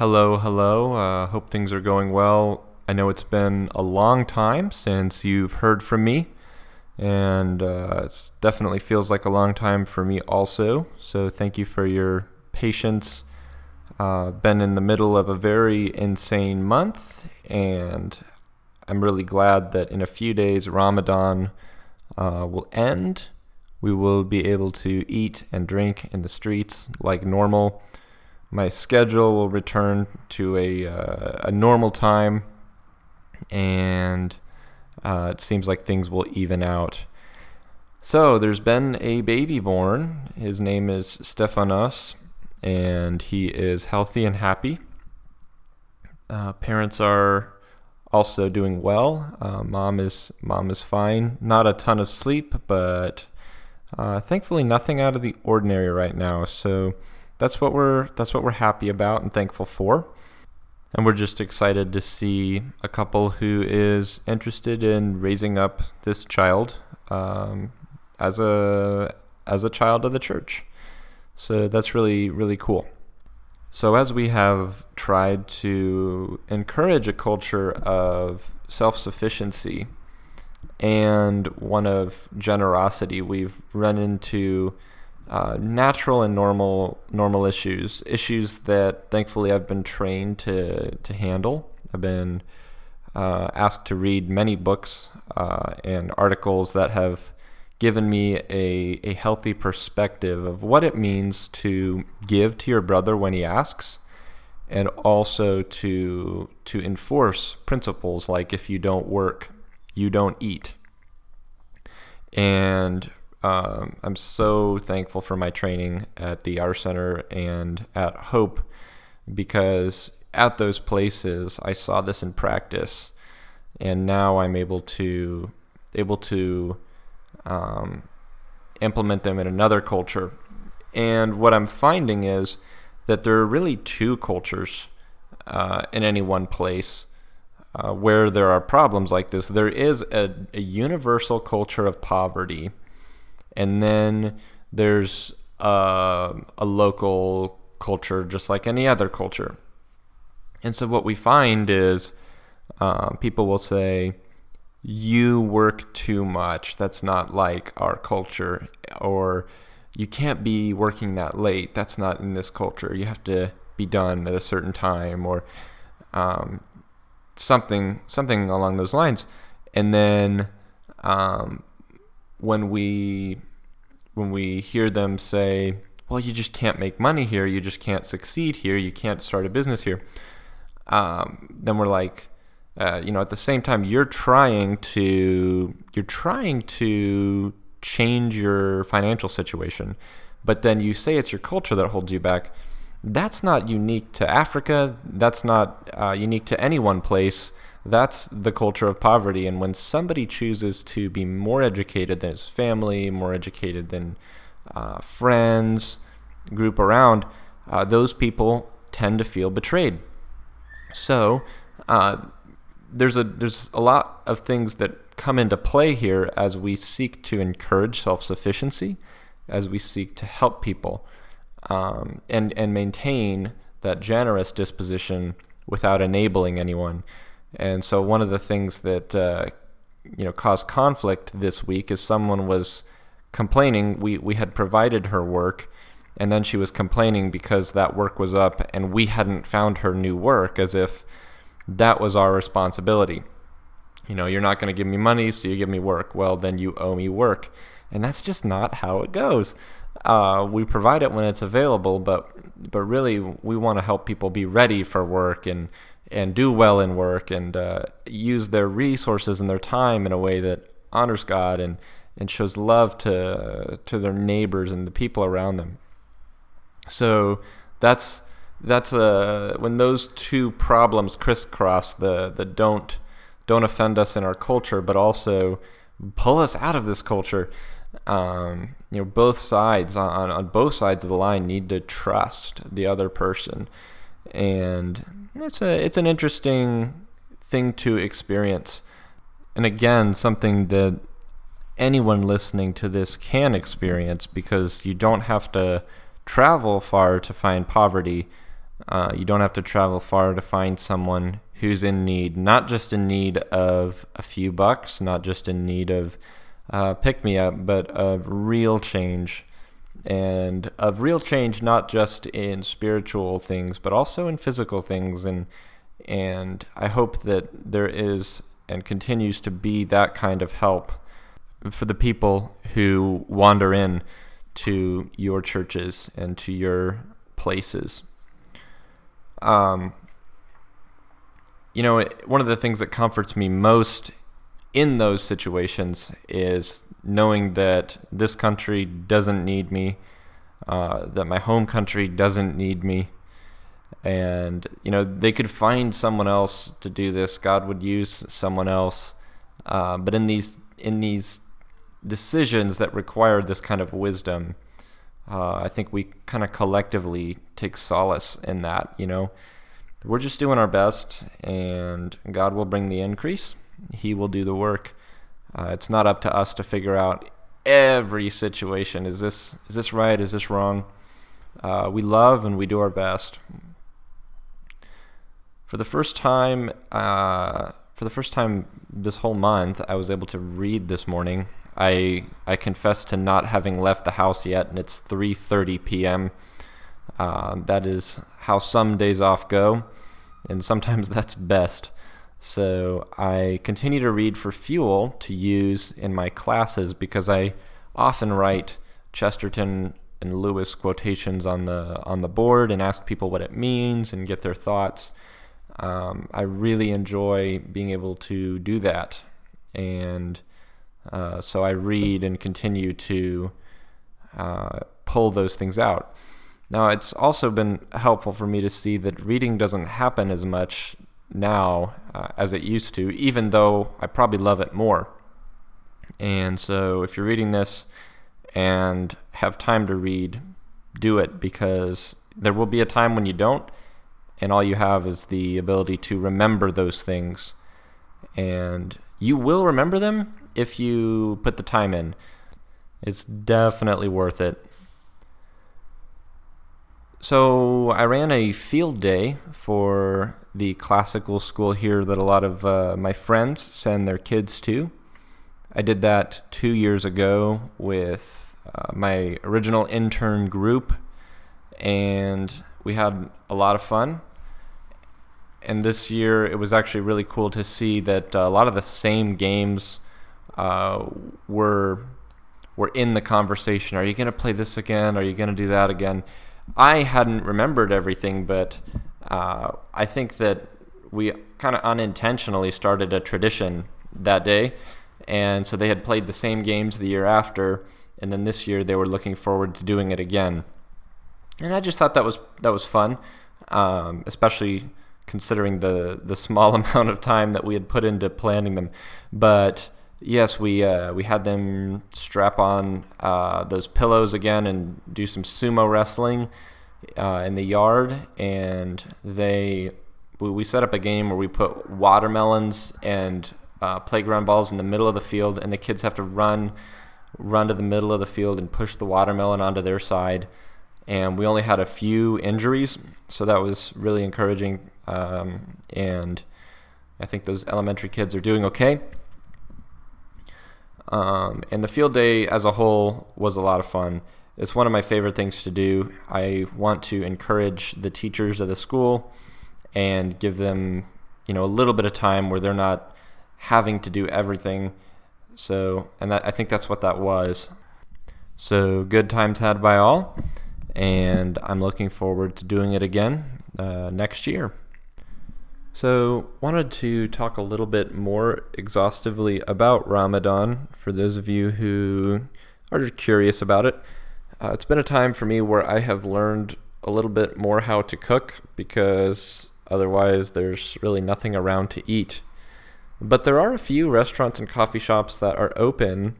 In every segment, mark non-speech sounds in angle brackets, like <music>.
Hello, hello. Uh, hope things are going well. I know it's been a long time since you've heard from me, and uh, it definitely feels like a long time for me also. So thank you for your patience. Uh, been in the middle of a very insane month, and I'm really glad that in a few days Ramadan uh, will end. We will be able to eat and drink in the streets like normal my schedule will return to a uh, a normal time, and uh, it seems like things will even out. So there's been a baby born. His name is Stefanos, and he is healthy and happy. Uh, parents are also doing well. Uh, mom is mom is fine. Not a ton of sleep, but uh, thankfully nothing out of the ordinary right now. So that's what we're that's what we're happy about and thankful for. And we're just excited to see a couple who is interested in raising up this child um, as a as a child of the church. So that's really really cool. So as we have tried to encourage a culture of self-sufficiency and one of generosity, we've run into uh, natural and normal normal issues, issues that thankfully I've been trained to to handle. I've been uh, asked to read many books uh, and articles that have given me a, a healthy perspective of what it means to give to your brother when he asks and also to to enforce principles like if you don't work you don't eat and um, I'm so thankful for my training at the R Center and at Hope because at those places I saw this in practice, and now I'm able to able to um, implement them in another culture. And what I'm finding is that there are really two cultures uh, in any one place. Uh, where there are problems like this, there is a, a universal culture of poverty and then there's uh, a local culture just like any other culture. And so what we find is uh, people will say, you work too much. That's not like our culture. Or you can't be working that late. That's not in this culture. You have to be done at a certain time or um, something something along those lines. And then um, when we when we hear them say, "Well, you just can't make money here. You just can't succeed here. You can't start a business here," um, then we're like, uh, you know, at the same time, you're trying to you're trying to change your financial situation, but then you say it's your culture that holds you back. That's not unique to Africa. That's not uh, unique to any one place that's the culture of poverty. And when somebody chooses to be more educated than his family, more educated than uh, friends, group around, uh, those people tend to feel betrayed. So uh, there's a there's a lot of things that come into play here as we seek to encourage self-sufficiency, as we seek to help people, um, and and maintain that generous disposition without enabling anyone. And so one of the things that uh, you know caused conflict this week is someone was complaining. We we had provided her work, and then she was complaining because that work was up and we hadn't found her new work, as if that was our responsibility. You know, you're not going to give me money, so you give me work. Well, then you owe me work, and that's just not how it goes. Uh, we provide it when it's available, but but really we want to help people be ready for work and and do well in work and uh, use their resources and their time in a way that honors God and and shows love to to their neighbors and the people around them. So that's that's uh, when those two problems crisscross the the don't don't offend us in our culture, but also pull us out of this culture. Um, you know, both sides on on both sides of the line need to trust the other person, and it's a it's an interesting thing to experience, and again, something that anyone listening to this can experience because you don't have to travel far to find poverty. Uh, you don't have to travel far to find someone who's in need, not just in need of a few bucks, not just in need of uh, pick me up, but of real change. And of real change, not just in spiritual things, but also in physical things. And, and I hope that there is and continues to be that kind of help for the people who wander in to your churches and to your places. Um, you know, one of the things that comforts me most in those situations is knowing that this country doesn't need me, uh, that my home country doesn't need me. And, you know, they could find someone else to do this. God would use someone else. Uh, but in these, in these decisions that require this kind of wisdom, uh, I think we kind of collectively take solace in that. You know, we're just doing our best, and God will bring the increase. He will do the work. Uh, it's not up to us to figure out every situation. Is this is this right? Is this wrong? Uh, we love and we do our best. For the first time, uh, for the first time this whole month, I was able to read this morning. I I confess to not having left the house yet, and it's 3:30 p.m. Uh, that is how some days off go, and sometimes <laughs> that's best. So I continue to read for fuel to use in my classes because I often write Chesterton and Lewis quotations on the on the board and ask people what it means and get their thoughts. Um, I really enjoy being able to do that, and uh, so I read and continue to uh, pull those things out. Now, it's also been helpful for me to see that reading doesn't happen as much now uh, as it used to, even though I probably love it more. And so, if you're reading this and have time to read, do it because there will be a time when you don't, and all you have is the ability to remember those things. And you will remember them if you put the time in. It's definitely worth it. So I ran a field day for the classical school here that a lot of uh, my friends send their kids to. I did that two years ago with uh, my original intern group, and we had a lot of fun. And this year, it was actually really cool to see that uh, a lot of the same games uh, were were in the conversation. Are you going to play this again? Are you going to do that again? I hadn't remembered everything, but uh, I think that we kind of unintentionally started a tradition that day. And so they had played the same games the year after, and then this year they were looking forward to doing it again. And I just thought that was that was fun, um, especially considering the the small <laughs> amount of time that we had put into planning them. But Yes, we uh, we had them strap on uh, those pillows again and do some sumo wrestling uh, in the yard, and they we, set up a game where we put watermelons and uh, playground balls in the middle of the field, and the kids have to run run to the middle of the field and push the watermelon onto their side. And we only had a few injuries, so that was really encouraging. Um, and I think those elementary kids are doing okay. Um, and the field day as a whole was a lot of fun. It's one of my favorite things to do. I want to encourage the teachers of the school and give them, you know, a little bit of time where they're not having to do everything. So, and that, I think that's what that was. So, good times had by all, and I'm looking forward to doing it again uh, next year. So, wanted to talk a little bit more exhaustively about Ramadan for those of you who are just curious about it. Uh, it's been a time for me where I have learned a little bit more how to cook because otherwise there's really nothing around to eat. But there are a few restaurants and coffee shops that are open,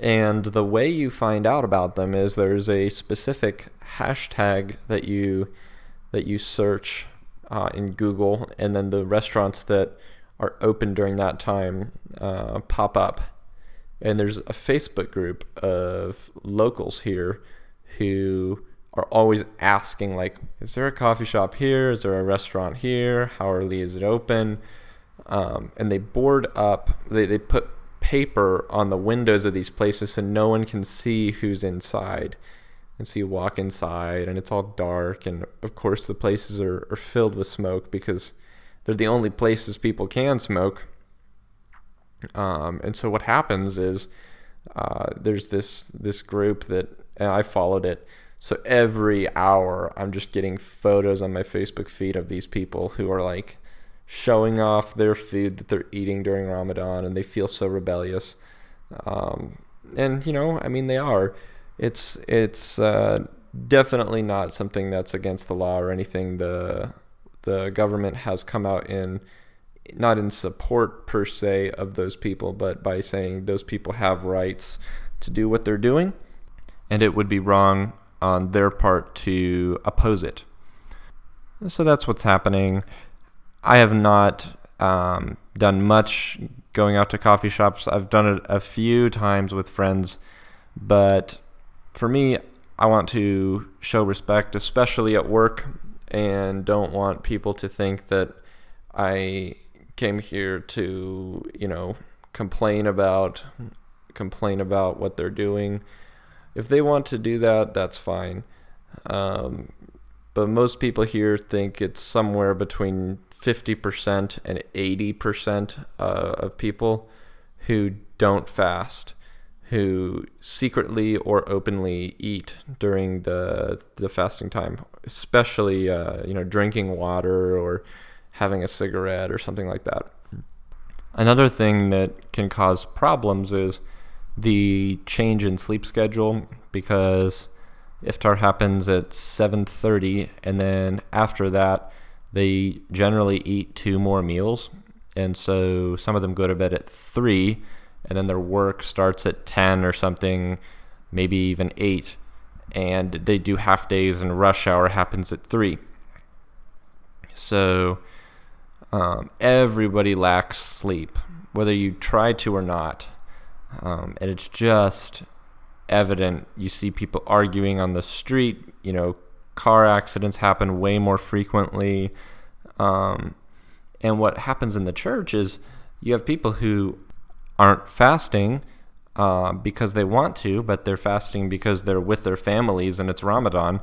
and the way you find out about them is there's a specific hashtag that you that you search uh, in Google, and then the restaurants that are open during that time uh, pop up. And there's a Facebook group of locals here who are always asking like, is there a coffee shop here? Is there a restaurant here? How early is it open? Um, and they board up. They they put paper on the windows of these places so no one can see who's inside. And so you walk inside and it's all dark. And of course, the places are, are filled with smoke because they're the only places people can smoke. Um, and so what happens is uh, there's this this group that I followed it. So every hour, I'm just getting photos on my Facebook feed of these people who are like showing off their food that they're eating during Ramadan, and they feel so rebellious. Um, and you know, I mean, they are. It's it's uh, definitely not something that's against the law or anything. The the government has come out in not in support per se of those people, but by saying those people have rights to do what they're doing, and it would be wrong on their part to oppose it. So that's what's happening. I have not um, done much going out to coffee shops. I've done it a few times with friends, but for me, I want to show respect, especially at work, and don't want people to think that I came here to, you know, complain about complain about what they're doing. If they want to do that, that's fine. Um, but most people here think it's somewhere between 50% and 80% uh, of people who don't fast, who secretly or openly eat during the the fasting time, especially uh, you know drinking water or having a cigarette or something like that. Another thing that can cause problems is the change in sleep schedule because iftar happens at 7:30 and then after that they generally eat two more meals. And so some of them go to bed at three, and then their work starts at 10 or something, maybe even eight. And they do half days, and rush hour happens at three. So um, everybody lacks sleep, whether you try to or not. Um, and it's just evident. You see people arguing on the street, you know, car accidents happen way more frequently. Um, and what happens in the church is you have people who aren't fasting uh, because they want to, but they're fasting because they're with their families and it's Ramadan.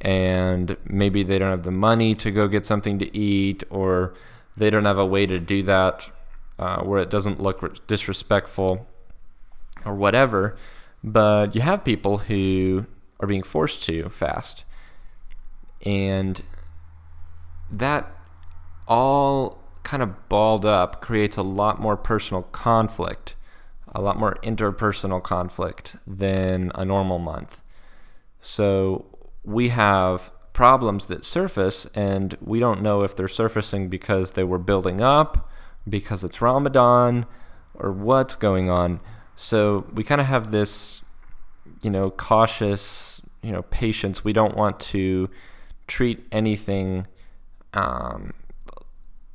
And maybe they don't have the money to go get something to eat, or they don't have a way to do that uh, where it doesn't look disrespectful or whatever. But you have people who are being forced to fast. And that all kind of balled up creates a lot more personal conflict, a lot more interpersonal conflict than a normal month. So we have problems that surface, and we don't know if they're surfacing because they were building up, because it's Ramadan, or what's going on. So we kind of have this, you know, cautious, you know, patience. We don't want to treat anything um,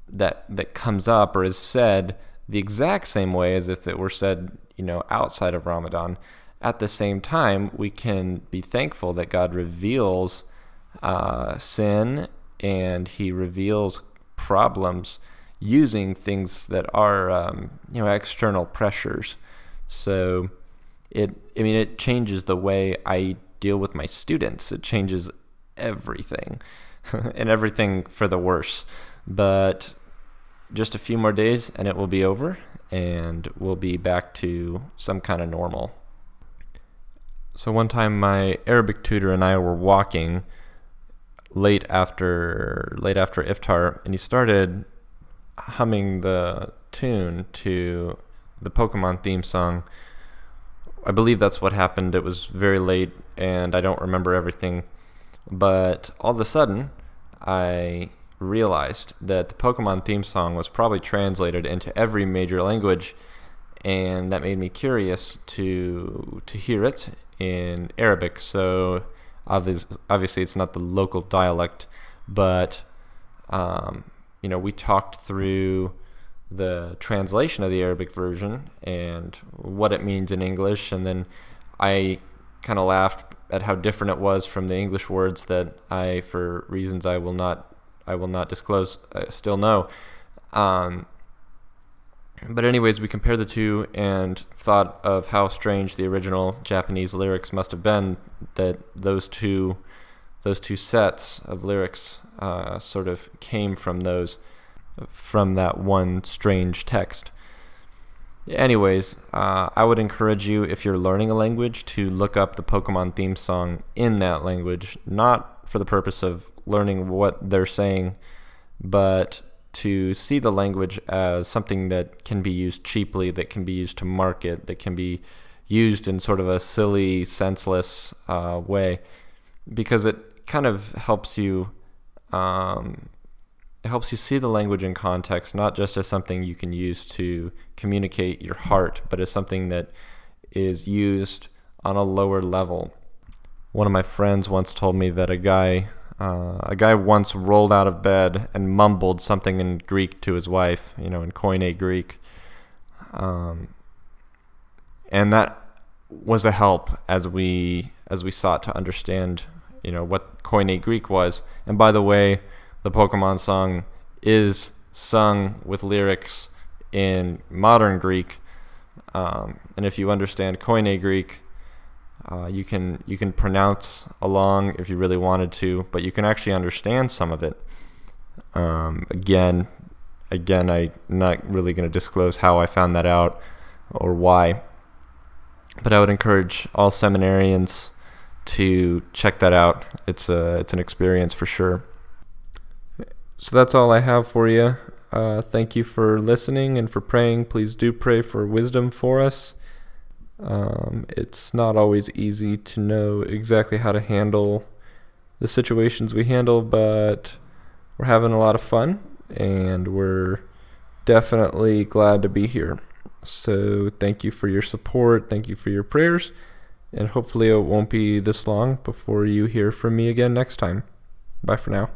that that comes up or is said the exact same way as if it were said, you know, outside of Ramadan. At the same time, we can be thankful that God reveals uh, sin and He reveals problems using things that are, um, you know, external pressures. So, it, I mean, it changes the way I deal with my students. It changes everything <laughs> and everything for the worse. But just a few more days and it will be over and we'll be back to some kind of normal. So one time my Arabic tutor and I were walking late after late after iftar and he started humming the tune to the Pokemon theme song. I believe that's what happened. It was very late and I don't remember everything but all of a sudden, I realized that the Pokemon theme song was probably translated into every major language, and that made me curious to to hear it in Arabic. So obviously, it's not the local dialect, but um, you know, we talked through the translation of the Arabic version and what it means in English, and then I kind of laughed at how different it was from the English words that I, for reasons I will not I will not disclose, I still know. Um, but anyways, we compared the two and thought of how strange the original Japanese lyrics must have been. That those two, those two sets of lyrics, uh, sort of came from those, from that one strange text. Anyways, uh, I would encourage you if you're learning a language to look up the Pokemon theme song in that language, not for the purpose of learning what they're saying, but to see the language as something that can be used cheaply, that can be used to market, that can be used in sort of a silly, senseless uh, way, because it kind of helps you. Um, it helps you see the language in context, not just as something you can use to communicate your heart, but as something that is used on a lower level. One of my friends once told me that a guy uh, a guy once rolled out of bed and mumbled something in Greek to his wife, you know, in Koine Greek. Um, and that was a help as we as we sought to understand, you know, what Koine Greek was. And by the way, the Pokemon song is sung with lyrics in modern Greek. Um, and if you understand Koine Greek, uh, you can you can pronounce along if you really wanted to, but you can actually understand some of it. Um, again, again, I'm not really going to disclose how I found that out or why, but I would encourage all seminarians to check that out. It's a it's an experience for sure. So that's all I have for you. Uh, thank you for listening and for praying. Please do pray for wisdom for us. Um, it's not always easy to know exactly how to handle the situations we handle, but we're having a lot of fun and we're definitely glad to be here. So, thank you for your support. Thank you for your prayers. And hopefully, it won't be this long before you hear from me again next time. Bye for now.